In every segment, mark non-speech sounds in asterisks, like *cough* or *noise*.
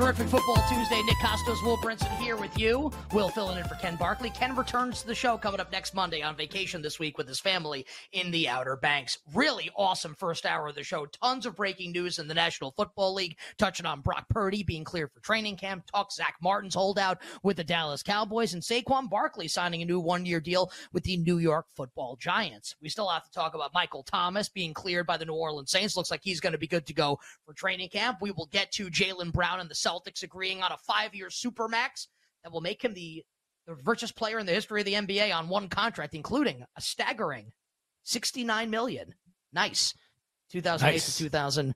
Terrific Football Tuesday. Nick Kostos, Will Brinson here with you. Will filling in for Ken Barkley. Ken returns to the show coming up next Monday on vacation this week with his family in the Outer Banks. Really awesome first hour of the show. Tons of breaking news in the National Football League, touching on Brock Purdy being cleared for training camp, talk Zack Martin's holdout with the Dallas Cowboys, and Saquon Barkley signing a new one year deal with the New York football Giants. We still have to talk about Michael Thomas being cleared by the New Orleans Saints. Looks like he's going to be good to go for training camp. We will get to Jaylen Brown and the Celtics agreeing on a five year supermax that will make him the, the richest player in the history of the NBA on one contract, including a staggering 69 million. Nice. 2008 nice. to 2000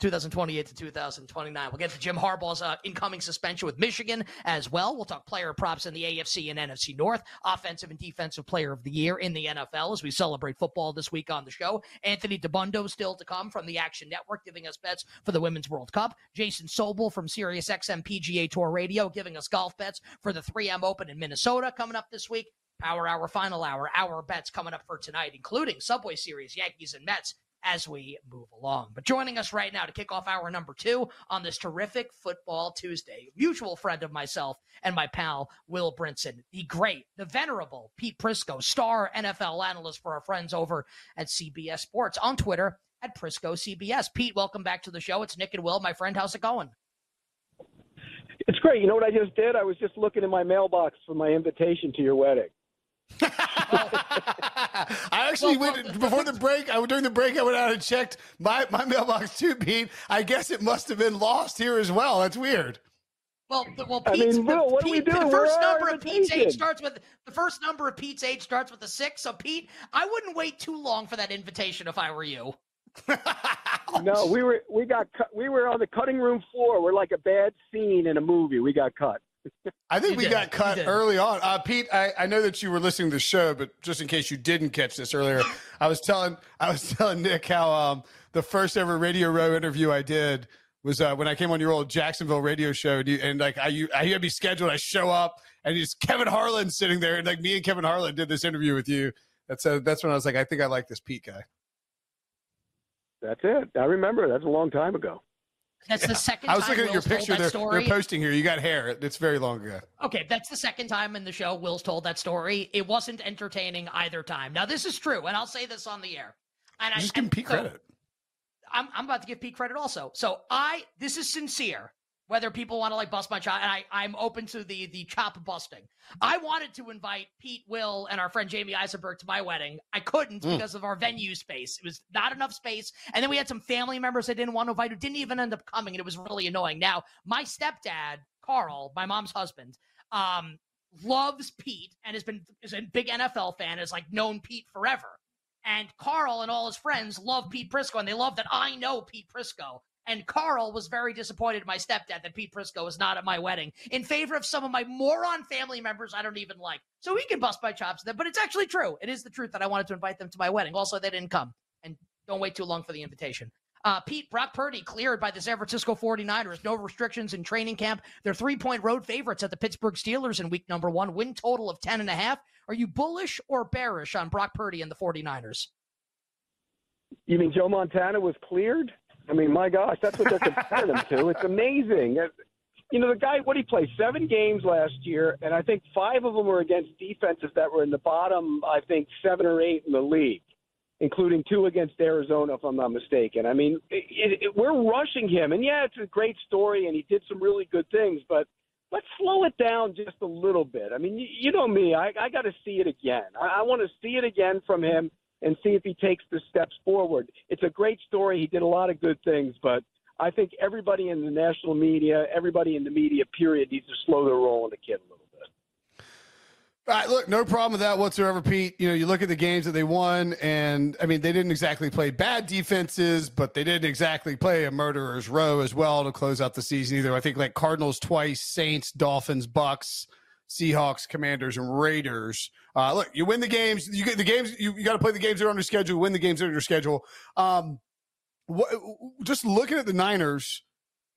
2028 to 2029. We'll get to Jim Harbaugh's uh, incoming suspension with Michigan as well. We'll talk player props in the AFC and NFC North, offensive and defensive player of the year in the NFL as we celebrate football this week on the show. Anthony Dabbundo still to come from the Action Network, giving us bets for the Women's World Cup. Jason Sobel from Sirius XM PGA Tour Radio, giving us golf bets for the 3M Open in Minnesota coming up this week. Power Hour, Final Hour, our bets coming up for tonight, including Subway Series, Yankees and Mets as we move along. But joining us right now to kick off hour number two on this terrific Football Tuesday, mutual friend of myself and my pal, Will Brinson, the great, the venerable Pete Prisco, star NFL analyst for our friends over at CBS Sports on Twitter at Prisco CBS. Pete, welcome back to the show. It's Nick and Will, my friend. How's it going? It's great. You know what I just did? I was just looking in my mailbox for my invitation to your wedding. *laughs* *laughs* *laughs* I actually well, went before the *laughs* break. I during the break. I went out and checked my my mailbox too, Pete. I guess it must have been lost here as well. That's weird. Well, the, well, Pete's, I mean, Will, what Pete, are we doing? The first number of Pete's age starts with the first number of Pete's age starts with a six. So, Pete, I wouldn't wait too long for that invitation if I were you. *laughs* no, we were we got cut, we were on the cutting room floor. We're like a bad scene in a movie. We got cut. I think you we did. got cut early on. Uh, Pete, I, I know that you were listening to the show, but just in case you didn't catch this earlier, I was telling I was *laughs* telling Nick how um, the first ever Radio Row interview I did was uh, when I came on your old Jacksonville radio show, and, you, and like I you, I had me scheduled. I show up, and it's Kevin Harlan sitting there, and like me and Kevin Harlan did this interview with you. That's uh, that's when I was like, I think I like this Pete guy. That's it. I remember. That's a long time ago. That's yeah. the second. I was looking at your picture. They're, they're, posting here. You got hair. It's very long ago. Okay, that's the second time in the show Will's told that story. It wasn't entertaining either time. Now this is true, and I'll say this on the air. And just I, give Pete so, credit. I'm, I'm about to give Pete credit also. So I this is sincere whether people want to like bust my chop and I, I'm open to the the chop busting. I wanted to invite Pete, Will, and our friend Jamey Eisenberg to my wedding. I couldn't mm. because of our venue space. It was not enough space. And then we had some family members I didn't want to invite who didn't even end up coming, and it was really annoying. Now, my stepdad, Carl, my mom's husband, um, loves Pete and has been is a big NFL fan, has like known Pete forever. And Carl and all his friends love Pete Prisco, and they love that I know Pete Prisco. And Carl was very disappointed my stepdad that Pete Prisco was not at my wedding in favor of some of my moron family members I don't even like. So he can bust my chops then, but it's actually true. It is the truth that I wanted to invite them to my wedding. Also, they didn't come. And don't wait too long for the invitation. Uh, Pete, Brock Purdy cleared by the San Francisco 49ers. No restrictions in training camp. They're three point road favorites at the Pittsburgh Steelers in week number one. Win total of 10.5. Are you bullish or bearish on Brock Purdy and the 49ers? You mean Joe Montana was cleared? I mean, my gosh, that's what they're comparing him to. It's amazing. Uh, you know, the guy, what he played seven games last year, and I think five of them were against defenses that were in the bottom, I think, seven or eight in the league, including two against Arizona, if I'm not mistaken. I mean, it, it, we're rushing him. And yeah, it's a great story, and he did some really good things, but let's slow it down just a little bit. I mean, you, you know me, I, I got to see it again. I, I want to see it again from him and see if he takes the steps forward. It's a great story. He did a lot of good things, but I think everybody in the national media, everybody in the media, period, needs to slow their roll on the kid a little bit. All right, look, no problem with that whatsoever, Pete. You know, you look at the games that they won, and I mean, they didn't exactly play bad defenses, but they didn't exactly play a murderer's row as well to close out the season either. I think like Cardinals twice, Saints, Dolphins, Bucs, Seahawks, Commanders, and Raiders. Uh, look, you win the games. You get the games. You, you got to play the games that are on your schedule. Win the games that are on your schedule. Um, what, just looking at the Niners,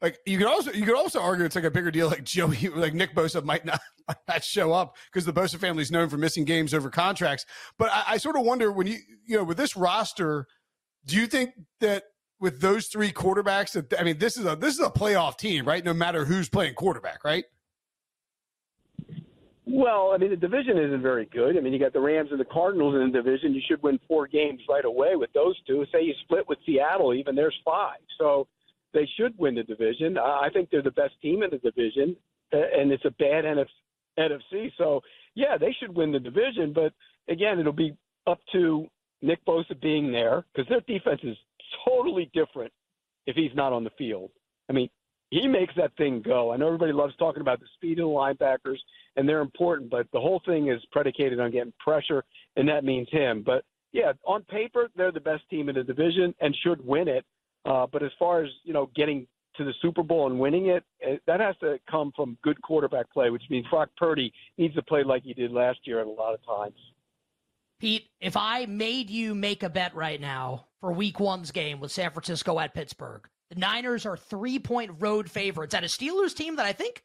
like you could also you could also argue it's like a bigger deal. Like Joey, like Nick Bosa might not *laughs* might not show up because the Bosa family is known for missing games over contracts. But I, I sort of wonder when you you know with this roster, do you think that with those three quarterbacks that I mean this is a this is a playoff team, right? No matter who's playing quarterback, right? Well, I mean, the division isn't very good. I mean, you got the Rams and the Cardinals in the division. You should win four games right away with those two. Say you split with Seattle, even there's five. So they should win the division. I think they're the best team in the division, and it's a bad NFC. So, yeah, they should win the division. But again, it'll be up to Nick Bosa being there because their defense is totally different if he's not on the field. I mean, he makes that thing go. I know everybody loves talking about the speed of the linebackers and they're important. But the whole thing is predicated on getting pressure, and that means him. But yeah, on paper, they're the best team in the division and should win it. Uh, but as far as you know, getting to the Super Bowl and winning it, it, that has to come from good quarterback play, which means Brock Purdy needs to play like he did last year at a lot of times. Pete, if I made you make a bet right now for Week One's game with San Francisco at Pittsburgh, the Niners are three point road favorites at a Steelers team that I think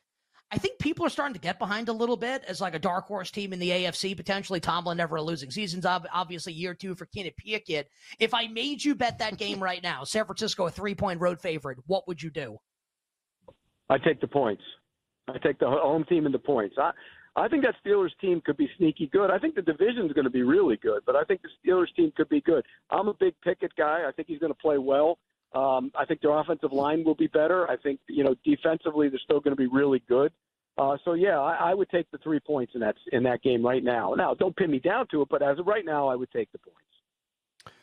I think people are starting to get behind a little bit as like a dark horse team in the AFC potentially. Tomlin never a losing seasons. Obviously, year two for Kenny Pickett. If I made you bet that game *laughs* right now, San Francisco a three point road favorite, what would you do? I take the points. I take the home team and the points. I I think that Steelers team could be sneaky good. I think the division is going to be really good, but I think the Steelers team could be good. I'm a big Pickett guy. I think he's going to play well. Um, I think their offensive line will be better. I think you know defensively they're still going to be really good. Uh, so yeah, I, I would take the three points in that in that game right now. Now, don't pin me down to it, but as of right now, I would take the points.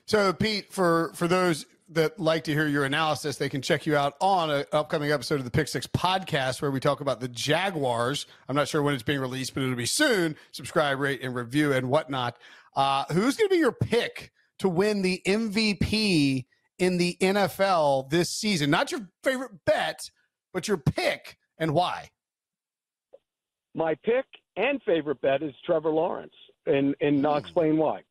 So, Pete, for for those that like to hear your analysis, they can check you out on an upcoming episode of the Pick Six podcast where we talk about the Jaguars. I'm not sure when it's being released, but it'll be soon. Subscribe, rate, and review and whatnot. Uh, who's going to be your pick to win the MVP in the NFL this season? Not your favorite bet, but your pick and why? My pick and favorite bet is Trevor Lawrence, and and I'll hmm. explain why.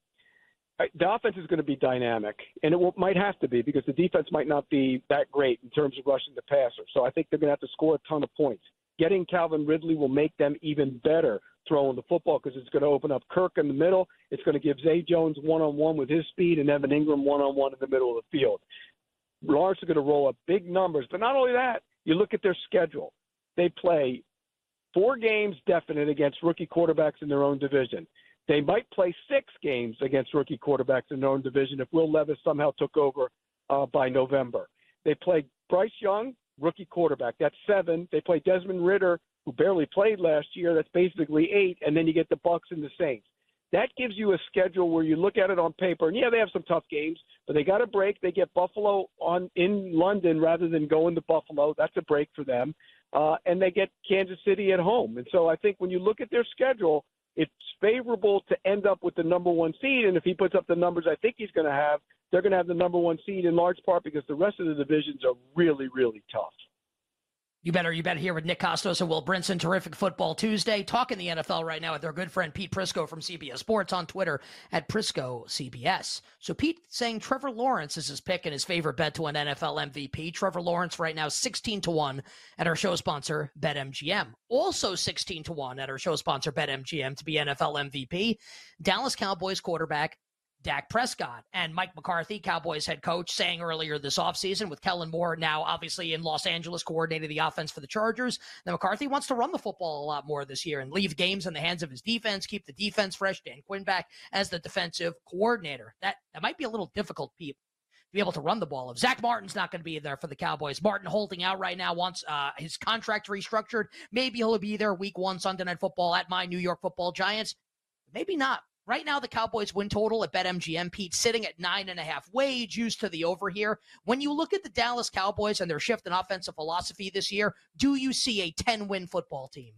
The offense is going to be dynamic, and it will, might have to be because the defense might not be that great in terms of rushing the passer. So I think they're going to have to score a ton of points. Getting Calvin Ridley will make them even better throwing the football because it's going to open up Kirk in the middle. It's going to give Zay Jones one on one with his speed and Evan Engram one on one in the middle of the field. Lawrence is going to roll up big numbers, but not only that, you look at their schedule. They play four games definite against rookie quarterbacks in their own division. They might play six games against rookie quarterbacks in their own division if Will Levis somehow took over uh, by November. They play Bryce Young, rookie quarterback. That's seven. They play Desmond Ridder, who barely played last year. That's basically eight. And then you get the Bucs and the Saints. That gives you a schedule where you look at it on paper, and yeah, they have some tough games, but they got a break. They get Buffalo on in London rather than going to Buffalo. That's a break for them uh, and they get Kansas City at home. And so I think when you look at their schedule, it's favorable to end up with the number one seed. And if he puts up the numbers I think he's going to have, they're going to have the number one seed in large part because the rest of the divisions are really, really tough. You better, you better hear with Nick Kostos and Will Brinson. Terrific football Tuesday. Talking the NFL right now with our good friend Pete Prisco from CBS Sports on Twitter at Prisco CBS. So Pete saying Trevor Lawrence is his pick and his favorite bet to an NFL MVP. Trevor Lawrence right now 16 to 1 at our show sponsor BetMGM. Also 16 to 1 at our show sponsor BetMGM to be NFL MVP. Dallas Cowboys quarterback Dak Prescott and Mike McCarthy, Cowboys head coach, saying earlier this offseason with Kellen Moore now obviously in Los Angeles coordinating the offense for the Chargers, that McCarthy wants to run the football a lot more this year and leave games in the hands of his defense, keep the defense fresh. Dan Quinn back as the defensive coordinator. That that might be a little difficult, Pete, to be able to run the ball. If Zack Martin's not going to be there for the Cowboys, Martin holding out right now wants uh, his contract restructured. Maybe he'll be there week one Sunday Night Football at my New York Football Giants. Maybe not Right now, the Cowboys win total at BetMGM, Pete, sitting at nine and a half. Way juiced to the over here. When you look at the Dallas Cowboys and their shift in offensive philosophy this year, do you see a 10 win football team?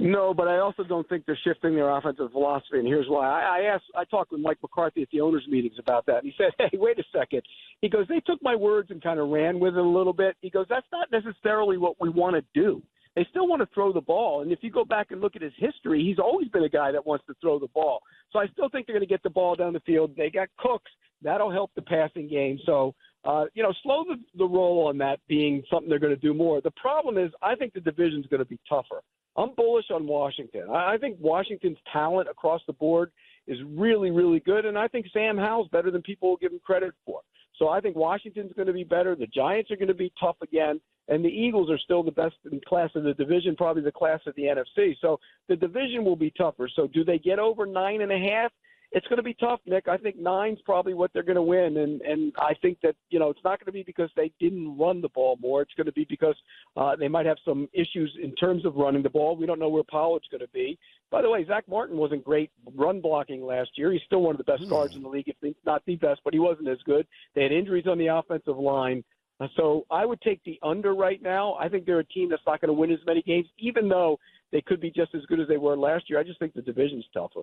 No, but I also don't think they're shifting their offensive philosophy, and here's why. I, I asked, I talked with Mike McCarthy at the owners' meetings about that, and he said, *laughs* "Hey, wait a second. He goes, "They took my words and kind of ran with it a little bit." He goes, "That's not necessarily what we want to do. They still want to throw the ball, and if you go back and look at his history, he's always been a guy that wants to throw the ball. So I still think they're going to get the ball down the field. They got Cooks. That'll help the passing game. So." Uh, you know, slow the, the roll on that being something they're going to do more. The problem is, I think the division's going to be tougher. I'm bullish on Washington. I I think Washington's talent across the board is really, really good, and I think Sam Howell's better than people will give him credit for. So I think Washington's going to be better. The Giants are going to be tough again, and the Eagles are still the best in class of the division, probably the class of the NFC. So the division will be tougher. So do they get over nine and a half? it's going to be tough, Nick. I think nine's probably what they're going to win, and and I think that you know it's not going to be because they didn't run the ball more. It's going to be because uh, they might have some issues in terms of running the ball. We don't know where Pollard's going to be. By the way, Zack Martin wasn't great run blocking last year. He's still one of the best guards in the league, if not the best, but he wasn't as good. They had injuries on the offensive line. Uh, so I would take the under right now. I think they're a team that's not going to win as many games, even though they could be just as good as they were last year. I just think the division's tougher.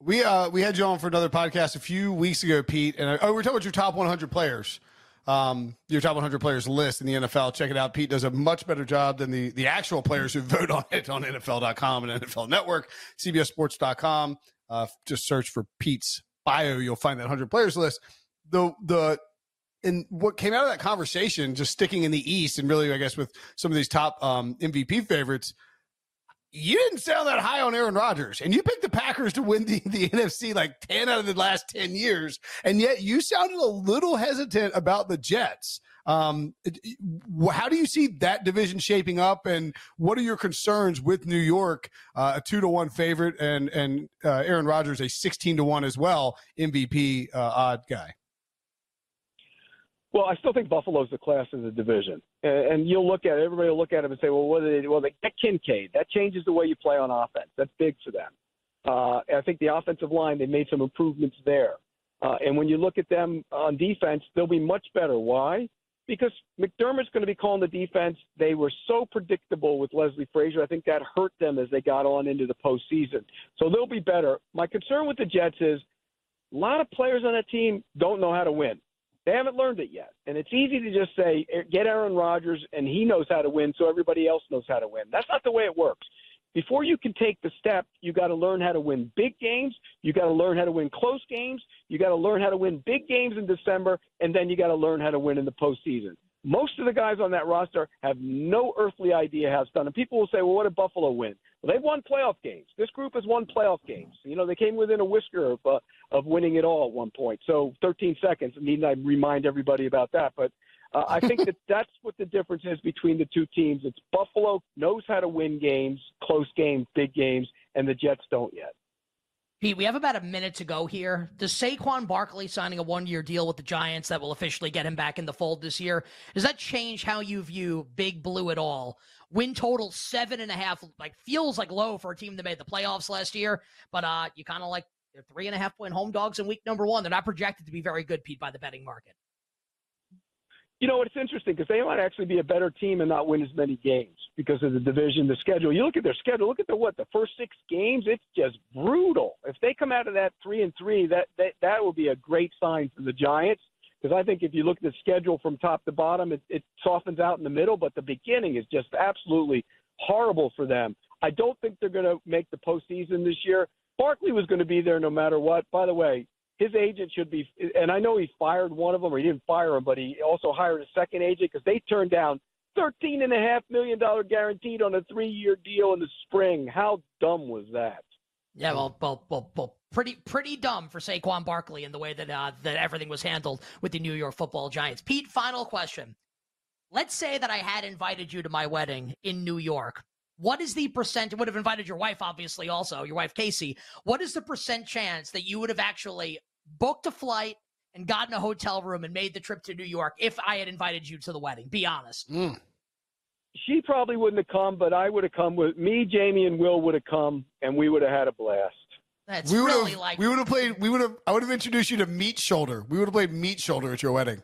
We uh we had you on for another podcast a few weeks ago, Pete, and I, oh, we were talking about your top 100 players, um, your top 100 players list in the NFL. Check it out. Pete does a much better job than the the actual players who *laughs* vote on it on NFL.com and NFL Network, CBSSports.com. Uh, just search for Pete's bio, you'll find that 100 players list. The the and what came out of that conversation, just sticking in the East, and really, I guess, with some of these top um, MVP favorites you didn't sound that high on Aaron Rodgers, and you picked the Packers to win the, the NFC like 10 out of the last 10 years, and yet you sounded a little hesitant about the Jets. Um, how do you see that division shaping up, and what are your concerns with New York, uh, a two to one favorite, and and uh, Aaron Rodgers a sixteen to one as well MVP uh, odd guy? Well, I still think Buffalo's the class of the division, and you'll look at it, everybody will look at them and say, "Well, what did they? do?" Well, they get Kincaid. That changes the way you play on offense. That's big for them." Uh, I think the offensive line they made some improvements there, uh, and when you look at them on defense, they'll be much better. Why? Because McDermott's going to be calling the defense. They were so predictable with Leslie Frazier. I think that hurt them as they got on into the postseason. So they'll be better. My concern with the Jets is a lot of players on that team don't know how to win. They haven't learned it yet. And it's easy to just say, eh, get Aaron Rodgers and he knows how to win, so everybody else knows how to win. That's not the way it works. Before you can take the step, you got to learn how to win big games. You got to learn how to win close games. You got to learn how to win big games in December, and then you got to learn how to win in the postseason. Most of the guys on that roster have no earthly idea how it's done. And people will say, well, what did Buffalo win? Well, they've won playoff games. This group has won playoff games. You know, they came within a whisker of uh, of winning it all at one point. So 13 seconds. Need I remind everybody about that? But uh, I think that *laughs* that's what the difference is between the two teams. It's Buffalo knows how to win games, close games, big games, and the Jets don't yet. Pete, we have about a minute to go here. Does Saquon Barkley signing a one-year deal with the Giants that will officially get him back in the fold this year? Does that change how you view Big Blue at all? Win total seven and a half, like feels like low for a team that made the playoffs last year, but uh, you kind of like they're three and a half point home dogs in week number one. They're not projected to be very good, Pete, by the betting market. You know, it's interesting because they might actually be a better team and not win as many games because of the division, the schedule. You look at their schedule. Look at the what the first six games. It's just brutal. If they come out of that three and three, that that that will be a great sign for the Giants. Because I think if you look at the schedule from top to bottom, it, it softens out in the middle, but the beginning is just absolutely horrible for them. I don't think they're going to make the postseason this year. Barkley was going to be there no matter what. By the way, his agent should be, and I know he fired one of them, or he didn't fire him, but he also hired a second agent because they turned down thirteen and a half million dollar guaranteed on a three year deal in the spring. How dumb was that? Yeah, well, well, well, well, pretty, pretty dumb for Saquon Barkley in the way that uh, that everything was handled with the New York Football Giants. Pete, final question. Let's say that I had invited you to my wedding in New York. What is the percent? It would have invited your wife, obviously, also your wife Casey. What is the percent chance that you would have actually booked a flight and gotten a hotel room and made the trip to New York if I had invited you to the wedding? Be honest. Mm. she probably wouldn't have come, but I would have come with me, Jamey, and Will would have come, and we would have had a blast. That's we would really have. like. we would have played. We would have. I would have introduced you to Meat Shoulder. We would have played Meat Shoulder at your wedding.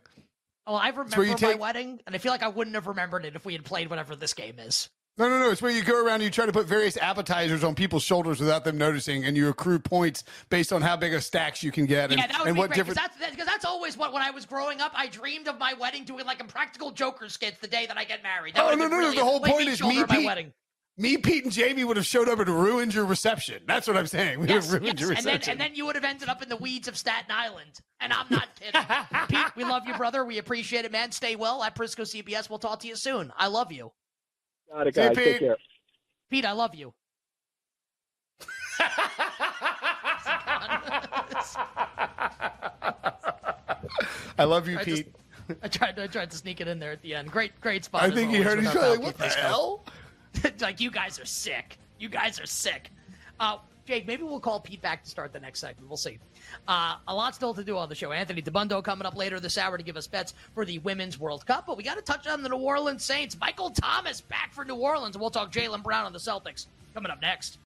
Oh, I remember my take- wedding, and I feel like I wouldn't have remembered it if we had played whatever this game is. No, no, no. It's where you go around and you try to put various appetizers on people's shoulders without them noticing, and you accrue points based on how big of stacks you can get and, yeah, that would and be what great different. that's because that's always what when I was growing up, I dreamed of my wedding doing like impractical Joker skits the day that I get married. That Oh, would've no, been no, no, the whole point is me, Pete- wedding. Me, Pete, and Jamey would have showed up and ruined your reception. That's what I'm saying. We Yes, have ruined yes. your and then and then you would have ended up in the weeds of Staten Island. And I'm not kidding. *laughs* Pete, we love you, brother. We appreciate it, man. Stay well at Prisco CBS. We'll talk to you soon. I love you. Got it, Hey, guys. Pete. Take care. Pete, I love you. *laughs* I love you, I just- Pete. I tried to I tried to sneak it in there at the end. Great, great spot. I think he heard. with He's our probably pal like, "What the Prisco." hell?" *laughs* Like you guys are sick. You guys are sick. Uh, Jake, maybe we'll call Pete back to start the next segment. We'll see. Uh, a lot still to do on the show. Anthony Dabbundo coming up later this hour to give us bets for the Women's World Cup. But we got to touch on the New Orleans Saints. Michael Thomas back for New Orleans. We'll talk Jaylen Brown on the Celtics coming up next.